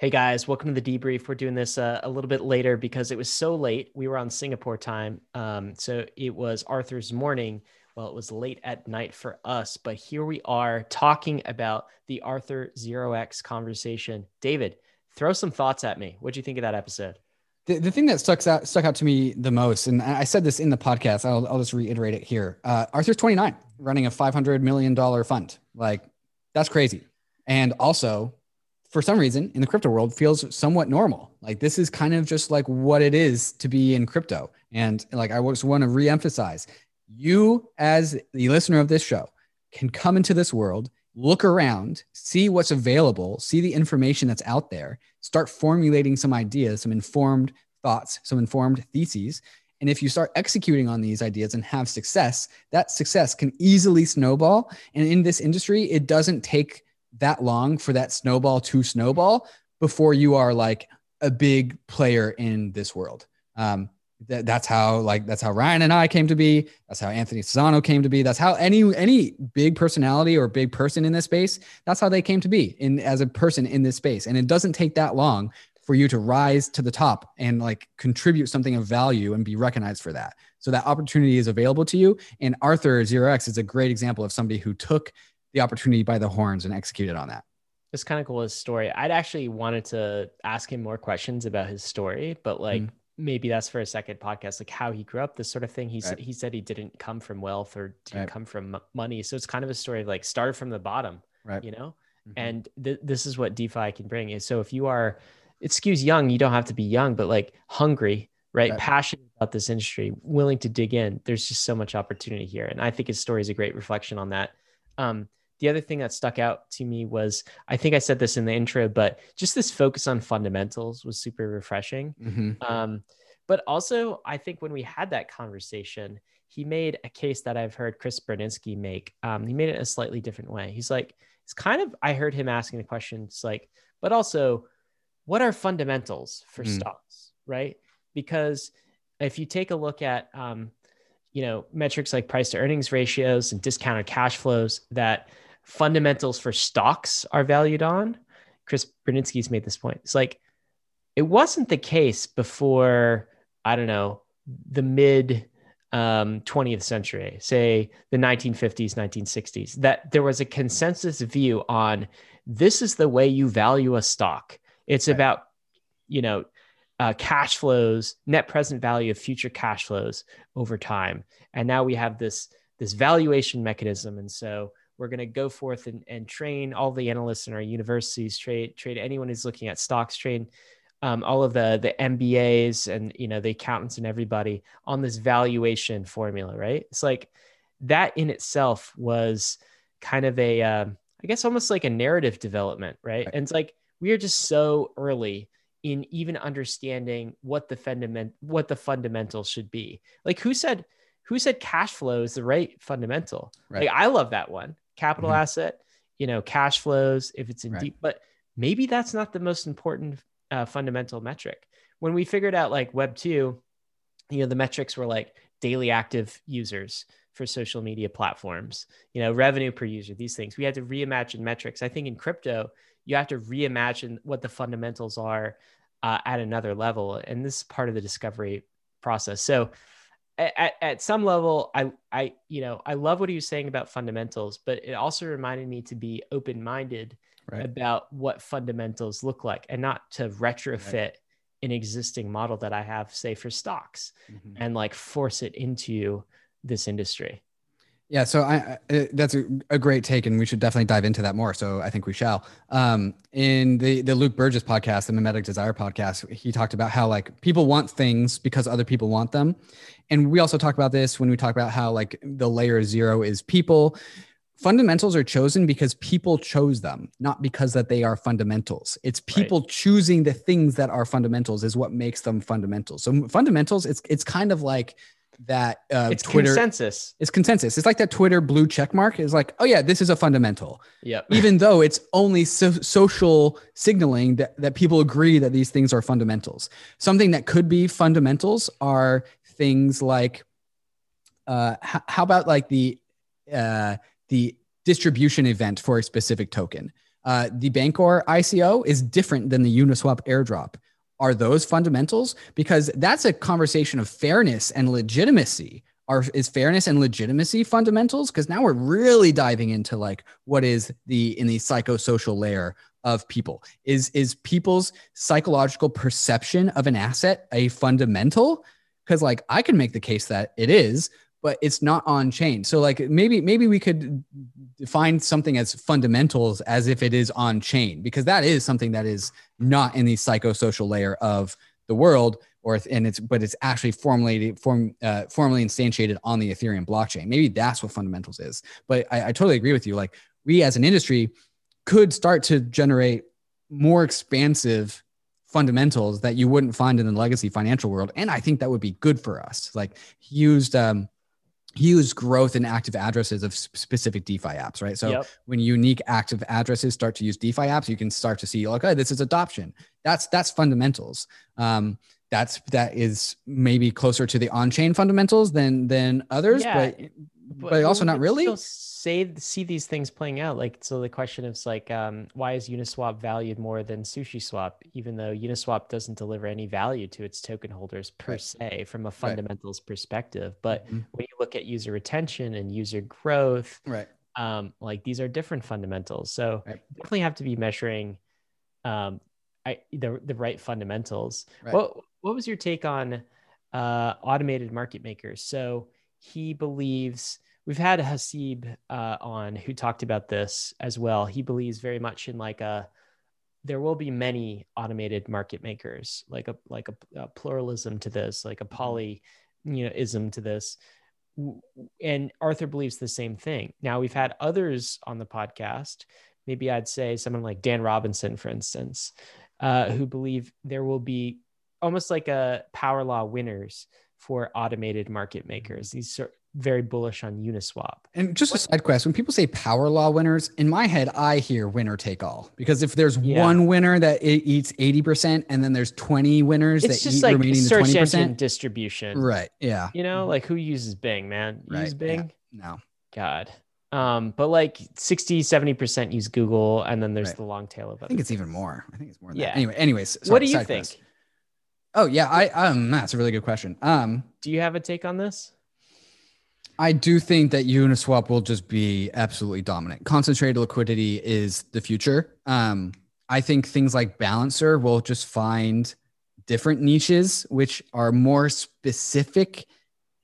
Hey guys, welcome to the debrief. We're doing this uh, a little bit later because it was so late. We were on Singapore time. Um, so it was Arthur's morning. Well, it was late at night for us, but here we are talking about the Arthur Zero X conversation. David, throw some thoughts at me. What do you think of that episode? The, the thing that stuck out stuck out to me the most, and I said this in the podcast, I'll, I'll just reiterate it here. Uh, Arthur's 29, running a 500 million dollar fund. Like that's crazy. And also, for some reason in the crypto world feels somewhat normal. Like this is kind of just like what it is to be in crypto. And like I just want to reemphasize, you as the listener of this show can come into this world, look around, see what's available, see the information that's out there, start formulating some ideas, some informed thoughts, some informed theses. And if you start executing on these ideas and have success, that success can easily snowball. And in this industry, it doesn't take that long for that snowball to snowball before you are like a big player in this world. Um, th- that's how like that's how Ryan and I came to be. That's how Anthony Sassano came to be. That's how any any big personality or big person in this space. That's how they came to be in as a person in this space. And it doesn't take that long for you to rise to the top and like contribute something of value and be recognized for that. So that opportunity is available to you. And Arthur Zero X is a great example of somebody who took the opportunity by the horns and executed on that. It's kind of cool his story. I'd actually wanted to ask him more questions about his story, but like mm maybe that's for a second podcast, like how he grew up, this sort of thing. He right. said he said he didn't come from wealth or didn't right. come from money, so it's kind of a story of like started from the bottom, right? You know, mm-hmm. and th- this is what DeFi can bring is so if you are, it skews young, you don't have to be young, but like hungry, right? right? Passionate about this industry, willing to dig in. There's just so much opportunity here, and I think his story is a great reflection on that. Um, the other thing that stuck out to me was I think I said this in the intro, but just this focus on fundamentals was super refreshing. Mm-hmm. Um, but also, I think when we had that conversation, he made a case that I've heard Chris Burniske make. Um, he made it a slightly different way. He's like, it's kind of, I heard him asking the question, it's like, but also, what are fundamentals for mm. stocks, right? Because if you take a look at, um, you know, metrics like price to earnings ratios and discounted cash flows that fundamentals for stocks are valued on. Chris Burniske's made this point. It's like it wasn't the case before, I don't know, the mid um, 20th century, say the 1950s, 1960s, that there was a consensus view on this is the way you value a stock. It's right. about, you know, uh, cash flows, net present value of future cash flows over time. And now we have this this valuation mechanism. And so we're going to go forth and, and train all the analysts in our universities, trade, trade anyone who's looking at stocks, train um, all of the the MBAs and you know the accountants and everybody on this valuation formula, right? It's like that in itself was kind of a, um, I guess almost like a narrative development, right? right? And it's like we are just so early in even understanding what the fundament what the fundamentals should be. Like who said who said cash flow is the right fundamental? Right. Like I love that one capital mm-hmm. asset, you know, cash flows, if it's in right. deep, but maybe that's not the most important uh, fundamental metric. When we figured out like Web 2, you know, the metrics were like daily active users for social media platforms, you know, revenue per user, these things. We had to reimagine metrics. I think in crypto, you have to reimagine what the fundamentals are uh, at another level. And this is part of the discovery process. So at, at some level, I, I, you know, I love what he was saying about fundamentals, but it also reminded me to be open-minded right. about what fundamentals look like and not to retrofit right. an existing model that I have, say for stocks mm-hmm. and like force it into this industry. Yeah, so I, I that's a, a, great take, and we should definitely dive into that more. So I think we shall. Um, in the the Luke Burgis podcast, the Mimetic Desire podcast, he talked about how like people want things because other people want them, and we also talk about this when we talk about how like the layer zero is people. Fundamentals are chosen because people chose them, not because that they are fundamentals. It's people right. choosing the things that are fundamentals is what makes them fundamentals. So fundamentals, it's it's kind of like that uh, it's Twitter consensus. It's consensus. It's like that Twitter blue check mark is like, oh yeah, this is a fundamental. Yeah. Even though it's only so- social signaling that, that people agree that these things are fundamentals. Something that could be fundamentals are things like, uh, h- how about like the uh, the distribution event for a specific token? Uh, the Bancor ICO is different than the Uniswap airdrop. Are those fundamentals? Because that's a conversation of fairness and legitimacy. Are is fairness and legitimacy fundamentals? Because now we're really diving into like what is the in the psychosocial layer of people. Is is people's psychological perception of an asset a fundamental? Because like I can make the case that it is, but it's not on chain. So like maybe maybe we could define something as fundamentals as if it is on chain because that is something that is not in the psychosocial layer of the world or and it's but it's actually formally form uh, formally instantiated on the Ethereum blockchain. Maybe that's what fundamentals is. But I, I totally agree with you. Like we as an industry could start to generate more expansive fundamentals that you wouldn't find in the legacy financial world and i think that would be good for us like used um, huge growth in active addresses of specific DeFi apps, right? So yep. when unique active addresses start to use DeFi apps, you can start to see like, oh, this is adoption. That's that's fundamentals. Um, that's that is maybe closer to the on-chain fundamentals than than others, yeah. but but, but also not really say see these things playing out like so the question is like um, why is uniswap valued more than sushi swap even though uniswap doesn't deliver any value to its token holders per right. se from a fundamentals right. perspective but mm-hmm. when you look at user retention and user growth right um, like these are different fundamentals so right. definitely have to be measuring um, I, the, the right fundamentals what, what was your take on uh, automated market makers so he believes we've had Haseeb uh, on who talked about this as well. He believes very much in like a there will be many automated market makers, like a like a, a pluralism to this, like a mm-hmm. poly, you know, ism to this. And Arthur believes the same thing. Now we've had others on the podcast. Maybe I'd say someone like Dan Robinson, for instance, uh, who believe there will be almost like a power law winners for automated market makers. These are very bullish on Uniswap. And just a side quest, when people say power law winners, in my head, I hear winner take all. Because if there's yeah. one winner that eats 80% and then there's 20 winners it's that eat like remaining search 20%. engine distribution. Right. Yeah. You know, like who uses Bing, man? Right. Use Bing? Yeah. No. God. Um, but like 60, 70% use Google, and then there's right. the long tail of it. I think it's even more. I think it's more than yeah. that. Anyway, anyways, sorry, what do you think? Quest. Oh yeah, I um that's a really good question. Um do you have a take on this? I do think that Uniswap will just be absolutely dominant. Concentrated liquidity is the future. Um I think things like Balancer will just find different niches which are more specific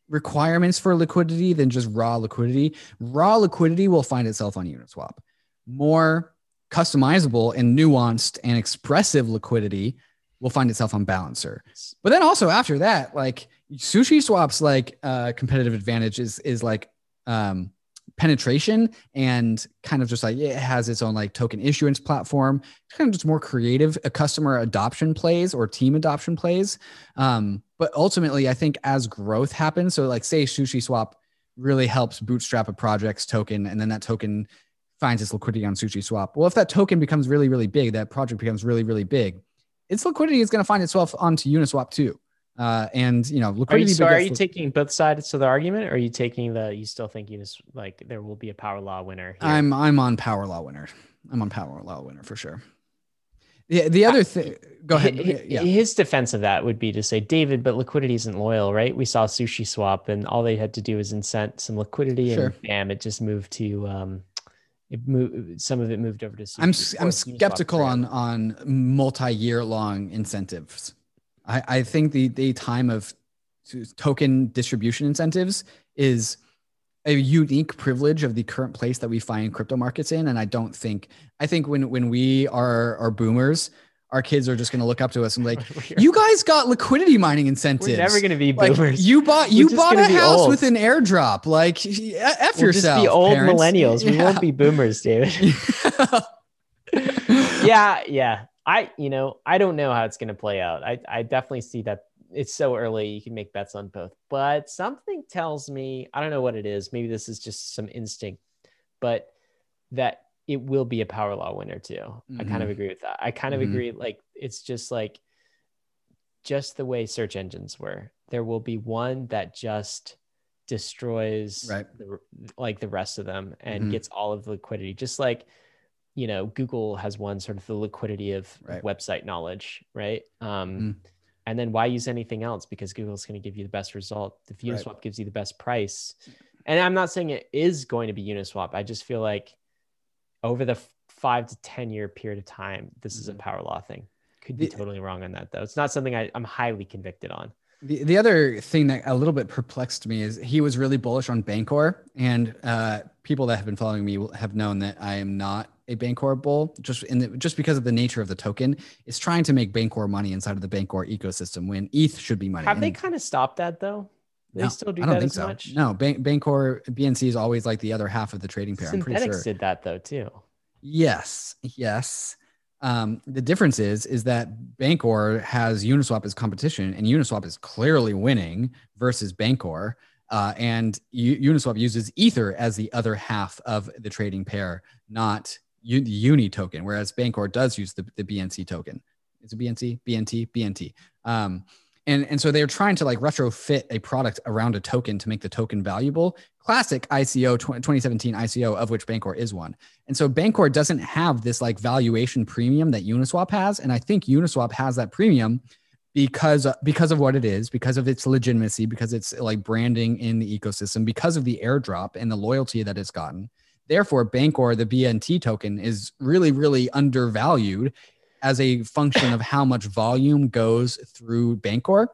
requirements for liquidity than just raw liquidity. Raw liquidity will find itself on Uniswap. More customizable and nuanced and expressive liquidity will find itself on balancer. But then also after that, like sushi swaps like uh competitive advantage is is like um penetration and kind of just like it has its own like token issuance platform. Kind of just more creative a customer adoption plays or team adoption plays. Um but ultimately i think as growth happens so like say sushi swap really helps bootstrap a project's token and then that token finds its liquidity on sushi swap. Well if that token becomes really really big that project becomes really really big its liquidity is going to find itself onto Uniswap too. Uh, and you know, liquidity. Are you, so are you taking both sides to the argument, or are you taking the you still think Unis like there will be a power law winner? Here? I'm I'm on power law winner. I'm on power law winner for sure. The the other thing, go ahead. His, yeah. his defense of that would be to say, David, but liquidity isn't loyal, right? We saw Sushi Swap, and all they had to do was incent some liquidity, sure. and bam, it just moved to um, it moved some of it moved over to I'm I'm skeptical on on multi-year long incentives. I, I think the the time of token distribution incentives is a unique privilege of the current place that we find crypto markets in. And I don't think I think when when we are are boomers, our kids are just going to look up to us and like, you guys got liquidity mining incentives. We're never going to be boomers. Like, you bought you bought a house old. with an airdrop. Like, f we'll yourself. Just be old parents. millennials. We won't be boomers, David. yeah, yeah. I you know I don't know how it's going to play out. I I definitely see that it's so early. You can make bets on both, but something tells me I don't know what it is. Maybe this is just some instinct, but that it will be a power law winner too. Mm-hmm. I kind of mm-hmm. agree with that. I kind of mm-hmm. agree. Like it's just like just the way search engines were. There will be one that just destroys right. the, like the rest of them and mm-hmm. gets all of the liquidity. Just like you know, Google has one sort of the liquidity of right. website knowledge, right? Um, mm. And then why use anything else? Because Google's going to give you the best result. If Uniswap right. gives you the best price, and I'm not saying it is going to be Uniswap. I just feel like over the five to 10 year period of time, this mm-hmm. is a mm-hmm. power law thing. Could be the, totally wrong on that though. It's not something I, I'm highly convicted on. The, the other thing that a little bit perplexed me is he was really bullish on Bancor, and uh, people that have been following me will have known that I am not a Bancor bull, just in the, just because of the nature of the token. It's trying to make Bancor money inside of the Bancor ecosystem when ETH should be money. Have and, they kind of stopped that though? They no, still do I don't that think as so. much. No, Ban- Bancor BNC is always like the other half of the trading pair. I'm pretty sure. did that though too. Yes, yes. Um, the difference is is that Bancor has Uniswap as competition, and Uniswap is clearly winning versus Bancor. Uh, and U- Uniswap uses Ether as the other half of the trading pair, not U- the Uni token, whereas Bancor does use the, the BNC token. It's a BNC, BNT, BNT. Um, and and so they're trying to like retrofit a product around a token to make the token valuable. Classic ico 2017 ico of which bancor is one. And so bancor doesn't have this like valuation premium that uniswap has. And i think uniswap has that premium because because of what it is because of its legitimacy because it's like branding in the ecosystem because of the airdrop and the loyalty that it's gotten. Therefore bancor the bnt token is really really undervalued as a function of how much volume goes through Bancor.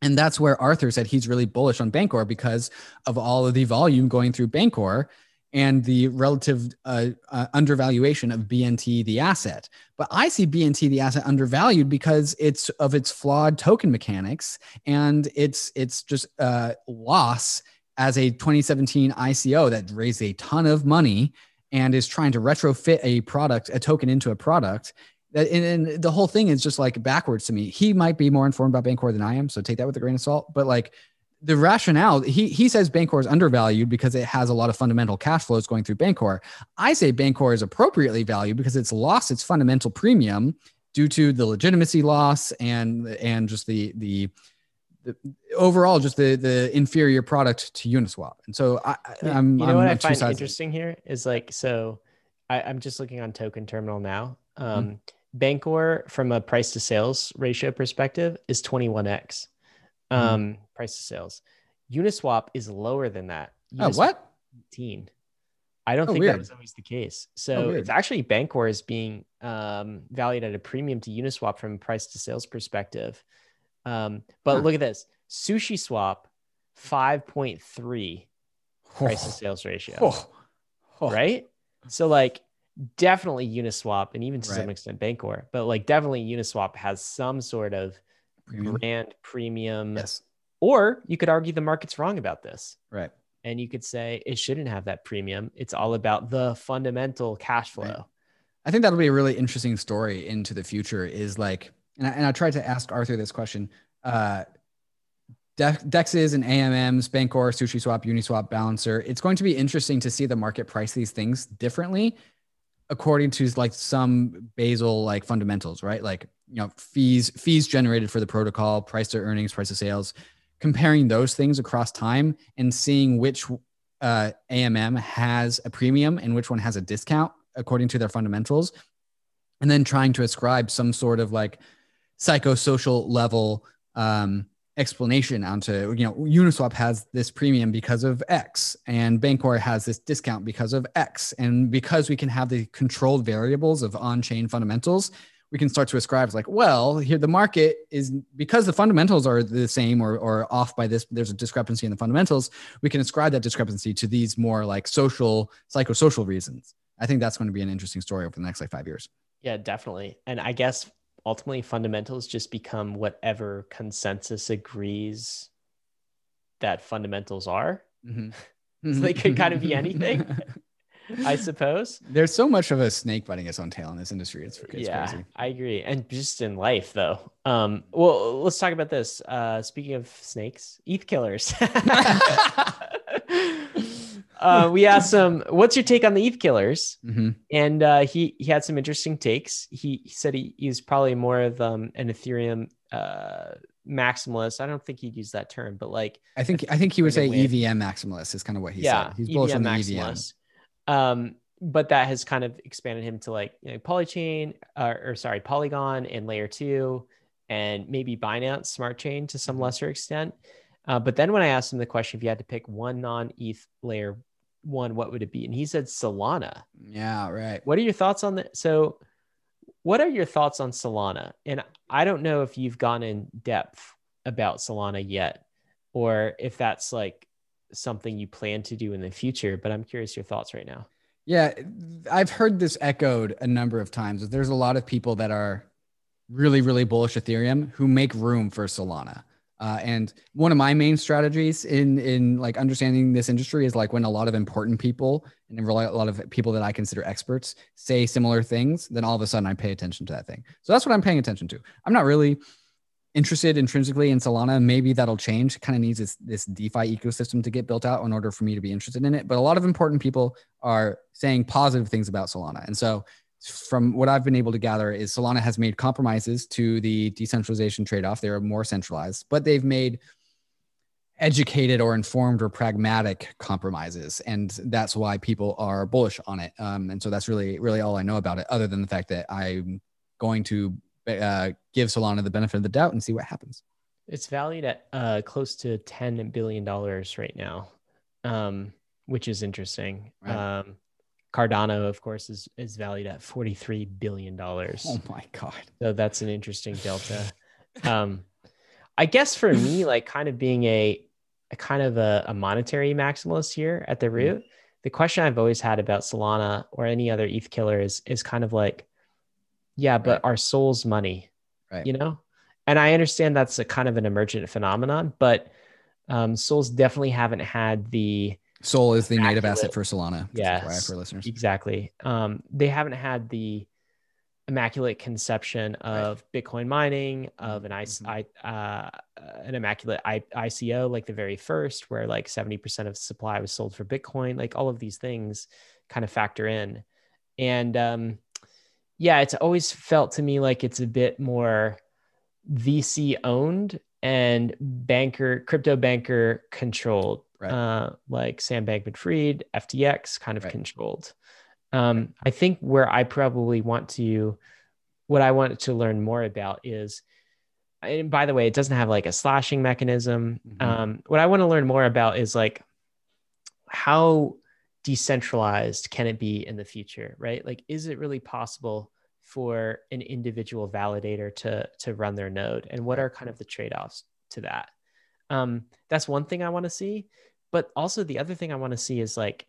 And that's where Arthur said he's really bullish on Bancor because of all of the volume going through Bancor and the relative uh, uh, undervaluation of BNT, the asset. But I see BNT, the asset, undervalued because it's of its flawed token mechanics and it's it's just uh, loss as a 2017 ICO that raised a ton of money and is trying to retrofit a product, a token into a product and, and, the whole thing is just like backwards to me. He might be more informed about Bancor than I am, so take that with a grain of salt. But like the rationale, he he says Bancor is undervalued because it has a lot of fundamental cash flows going through Bancor. I say Bancor is appropriately valued because it's lost its fundamental premium due to the legitimacy loss and and just the the, the overall just the the inferior product to Uniswap. And so I, am you know I'm what I find interesting here is like so I, am just looking on Token Terminal now. Mm-hmm. Um, mm-hmm Bancor, from a price to sales ratio perspective, is 21x hmm. um, mm. price to sales. Uniswap is lower than that. Uniswap oh, what? 18. I don't oh, think weird. that was always the case. So oh, it's actually Bancor is being um, valued at a premium to Uniswap from a price to sales perspective. Um, but huh. look at this Sushi Swap, 5.3 price to sales ratio. Oh. Oh. Right? So, like, definitely Uniswap and even to right. some extent Bancor, but like definitely Uniswap has some sort of premium. brand premium. Yes. Or you could argue the market's wrong about this. Right. And you could say it shouldn't have that premium. It's all about the fundamental cash flow. Right. I think that'll be a really interesting story into the future is like, and I, and I tried to ask Arthur this question. Uh, Dexes and AMMs, Bancor, Sushi Swap, Uniswap, Balancer. It's going to be interesting to see the market price these things differently according to like some Basel like fundamentals, right? Like you know fees fees generated for the protocol, price to earnings, price to sales, comparing those things across time and seeing which uh, AMM has a premium and which one has a discount according to their fundamentals, and then trying to ascribe some sort of like psychosocial level um, explanation onto you know uniswap has this premium because of x and bancor has this discount because of x. And because we can have the controlled variables of on-chain fundamentals we can start to ascribe like well here the market is because the fundamentals are the same or, or off by this there's a discrepancy in the fundamentals we can ascribe that discrepancy to these more like social psychosocial reasons. I think that's going to be an interesting story over the next like five years. Yeah definitely. And i guess ultimately fundamentals just become whatever consensus agrees that fundamentals are. Mm-hmm. so they could kind of be anything, I suppose. There's so much of a snake biting its own tail in this industry. It's, it's yeah, crazy. I agree. And just in life, though. Um, well, let's talk about this. Uh, speaking of snakes, ETH killers. uh, we asked him, "What's your take on the ETH killers?" Mm-hmm. And uh, he he had some interesting takes. He, he said he, he's probably more of um, an Ethereum uh, maximalist. I don't think he'd use that term, but like I think I think he would say EVM maximalist is kind of what he yeah, said. He's EVM bullish on the EVM. Um, but that has kind of expanded him to like you know, Polychain uh, or sorry, Polygon and layer two, and maybe Binance Smart Chain to some mm-hmm. lesser extent. Uh, but then when I asked him the question, if you had to pick one non ETH layer one, what would it be? And he said Solana. Yeah, right. What are your thoughts on that? So, what are your thoughts on Solana? And I don't know if you've gone in depth about Solana yet, or if that's like something you plan to do in the future, but I'm curious your thoughts right now. Yeah, I've heard this echoed a number of times. There's a lot of people that are really, really bullish Ethereum who make room for Solana. Uh, and one of my main strategies in in like understanding this industry is like when a lot of important people and a lot of people that I consider experts say similar things, then all of a sudden I pay attention to that thing. So that's what I'm paying attention to. I'm not really interested intrinsically in Solana. Maybe that'll change. Kind of needs this, this DeFi ecosystem to get built out in order for me to be interested in it. But a lot of important people are saying positive things about Solana. And so from what I've been able to gather is Solana has made compromises to the decentralization trade-off. They're more centralized, but they've made educated or informed or pragmatic compromises and that's why people are bullish on it um, and so that's really really all i know about it other than the fact that i'm going to uh, give Solana the benefit of the doubt and see what happens. It's valued at uh, close to ten billion dollars right now, um, which is interesting. Right. Um, Cardano, of course, is is valued at forty three billion dollars. Oh my god! So that's an interesting delta. um, I guess for me, like kind of being a, a kind of a, a, monetary maximalist here at the mm-hmm. root, the question I've always had about Solana or any other ETH killer is is kind of like yeah, but right. our SOL's money, right? You know, and I understand that's a kind of an emergent phenomenon, but um, SOLs definitely haven't had the SOL is the native asset for Solana. Yeah, for listeners, exactly. Um, they haven't had the immaculate conception of right. Bitcoin mining, of an mm-hmm. I, uh, an immaculate I, ICO, like the very first, where like 70% of supply was sold for Bitcoin. Like all of these things kind of factor in. And um, yeah, it's always felt to me like it's a bit more VC owned and banker, crypto banker controlled, right. uh, like Sam Bankman Fried, FTX kind of right. controlled. Um, I think where I probably want to, what I want to learn more about is, and by the way, it doesn't have like a slashing mechanism. Mm-hmm. Um, what I want to learn more about is like how decentralized can it be in the future right like is it really possible for an individual validator to to run their node and what are kind of the trade-offs to that um, that's one thing i want to see but also the other thing i want to see is like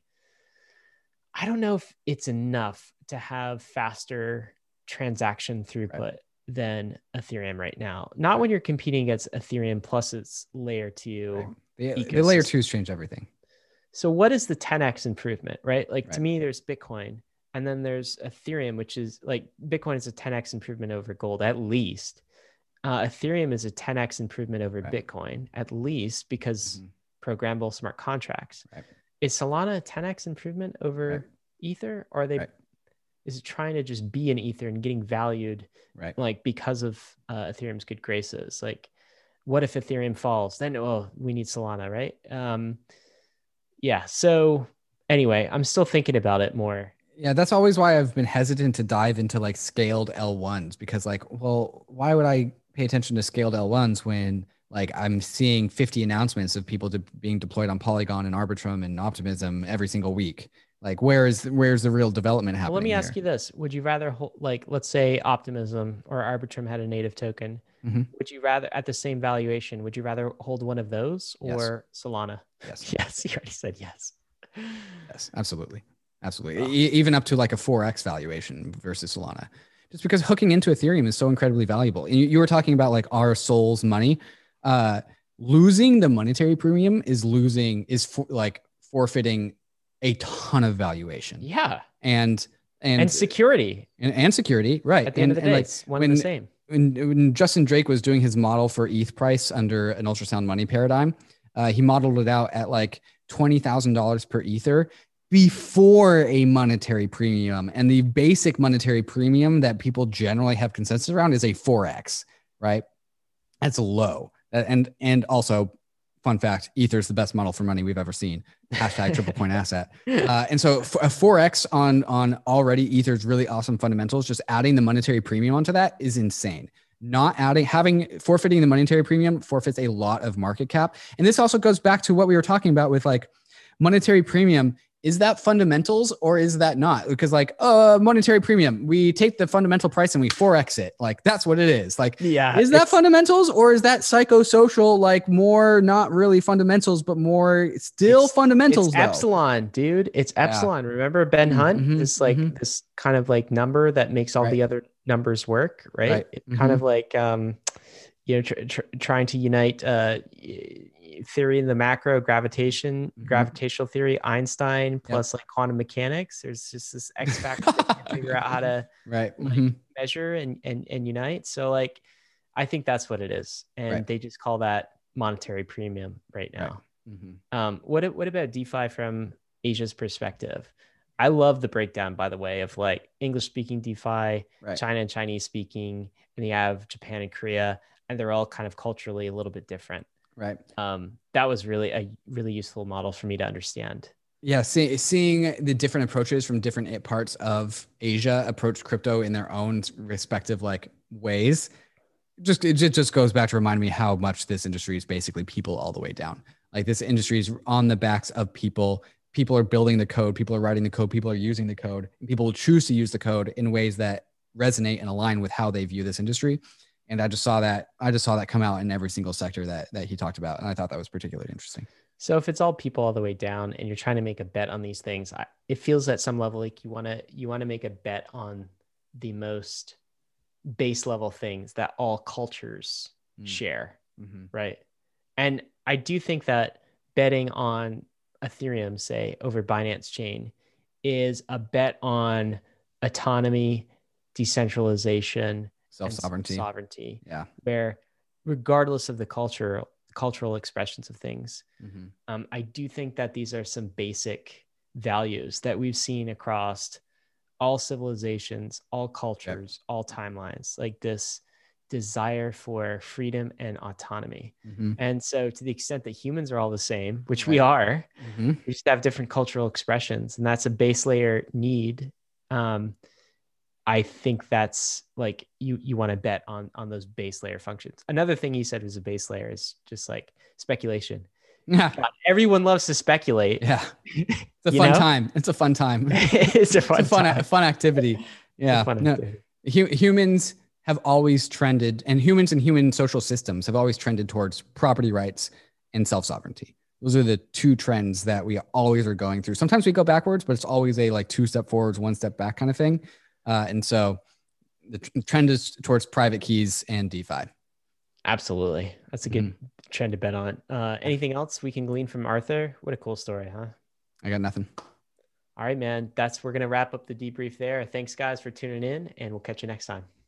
i don't know if it's enough to have faster transaction throughput right. than ethereum right now not right. when you're competing against ethereum plus its layer two right. the, the layer twos change everything so what is the 10x improvement, right? Like to me, there's Bitcoin, and then there's Ethereum, which is like Bitcoin is a 10x improvement over gold at least. Uh, Ethereum is a 10x improvement over. Bitcoin at least because mm-hmm. Programmable smart contracts. Right. Is Solana a 10x improvement over Ether, or are they? Is it trying to just be an Ether and getting valued, right? Like because of uh, Ethereum's good graces, like what if Ethereum falls? Then oh, we need Solana, right? Um, yeah. So anyway, I'm still thinking about it more. Yeah, that's always why I've been hesitant to dive into like scaled L1s because like, well, why would I pay attention to scaled L1s when like I'm seeing 50 announcements of people de- being deployed on Polygon and Arbitrum and Optimism every single week? Like, where is where's the real development happening? Well, let me here? ask you this: Would you rather hold, like, let's say Optimism or Arbitrum had a native token? Mm-hmm. Would you rather, at the same valuation, would you rather hold one of those or yes. Solana? Yes. Yes. You already said yes. Yes, absolutely. Absolutely. Oh. E- even up to like a 4x valuation versus Solana. Just because hooking into Ethereum is so incredibly valuable. You, you were talking about like our SOL's money. Uh, losing the monetary premium is losing, is for, like forfeiting a ton of valuation. Yeah. And, and, and security. And, and security. Right. At the end and, of the day, like, it's one when, and the same when, when Justin Drake was doing his model for ETH price under an ultrasound money paradigm, uh, he modeled it out at like twenty thousand dollars per ether before a monetary premium, and the basic monetary premium that people generally have consensus around is a four x, right? That's low, and and also fun fact ether is the best model for money we've ever seen. Hashtag triple point asset. Uh, and so a 4x on on already ether's really awesome fundamentals just adding the monetary premium onto that is insane. Not adding having forfeiting the monetary premium forfeits a lot of market cap. And this also goes back to what we were talking about with like monetary premium is that fundamentals or is that not? Because like uh monetary premium, we take the fundamental price and we 4x it. Like that's what it is. Like yeah, is that fundamentals or is that psychosocial? Like more not really fundamentals, but more still it's, fundamentals. It's epsilon, dude. It's epsilon. Yeah. Remember Ben mm-hmm, Hunt? Mm-hmm, this like mm-hmm. this kind of like number that makes all right. the other numbers work, right? right. It kind of mm-hmm. like um you know tr- tr- trying to unite uh theory in the macro gravitation mm-hmm. gravitational theory einstein plus yep. like quantum mechanics there's just this x factor to figure out how to right like, mm-hmm. measure and, and and unite so like i think that's what it is and right. they just call that monetary premium right now right. mm-hmm. um what what about defi from asia's perspective i love the breakdown by the way of like english speaking defi right. china and chinese speaking and you have japan and korea and they're all kind of culturally a little bit different Right. Um, that was really a really useful model for me to understand. Yeah, see, seeing the different approaches from different parts of Asia approach crypto in their own respective like ways, just it just goes back to remind me how much this industry is basically people all the way down. Like this industry is on the backs of people. People are building the code, people are writing the code, people are using the code, and people choose to use the code in ways that resonate and align with how they view this industry and I just saw that I just saw that come out in every single sector that that he talked about, and I thought that was particularly interesting. So if it's all people all the way down, and you're trying to make a bet on these things, I, it feels at some level like you want to you want to make a bet on the most base level things that all cultures mm. share, mm-hmm. right? And I do think that betting on Ethereum, say over Binance Chain, is a bet on autonomy, decentralization, self sovereignty sovereignty yeah where regardless of the culture cultural expressions of things mm-hmm. um, i do think that these are some basic values that we've seen across all civilizations all cultures yep. all timelines like this desire for freedom and autonomy mm-hmm. and so to the extent that humans are all the same which right. we are mm-hmm. we just have different cultural expressions and that's a base layer need um, I think that's like you you want to bet on on those base layer functions. Another thing he said was a base layer is just like speculation. Yeah. God, everyone loves to speculate. Yeah. It's a fun know? time. It's a fun time. it's a fun, it's a fun, a fun activity. Yeah. Fun no, activity. Hu- humans have always trended, and humans and human social systems have always trended towards property rights and self sovereignty. Those are the two trends that we always are going through. Sometimes we go backwards, but it's always a like two step forwards, one step back kind of thing. Uh, and so the trend is towards private keys and DeFi. Absolutely. That's a good mm trend to bet on. Uh, anything else we can glean from Arthur? What a cool story, huh? I got nothing. All right, man. That's we're gonna wrap up the debrief there. Thanks guys for tuning in and we'll catch you next time.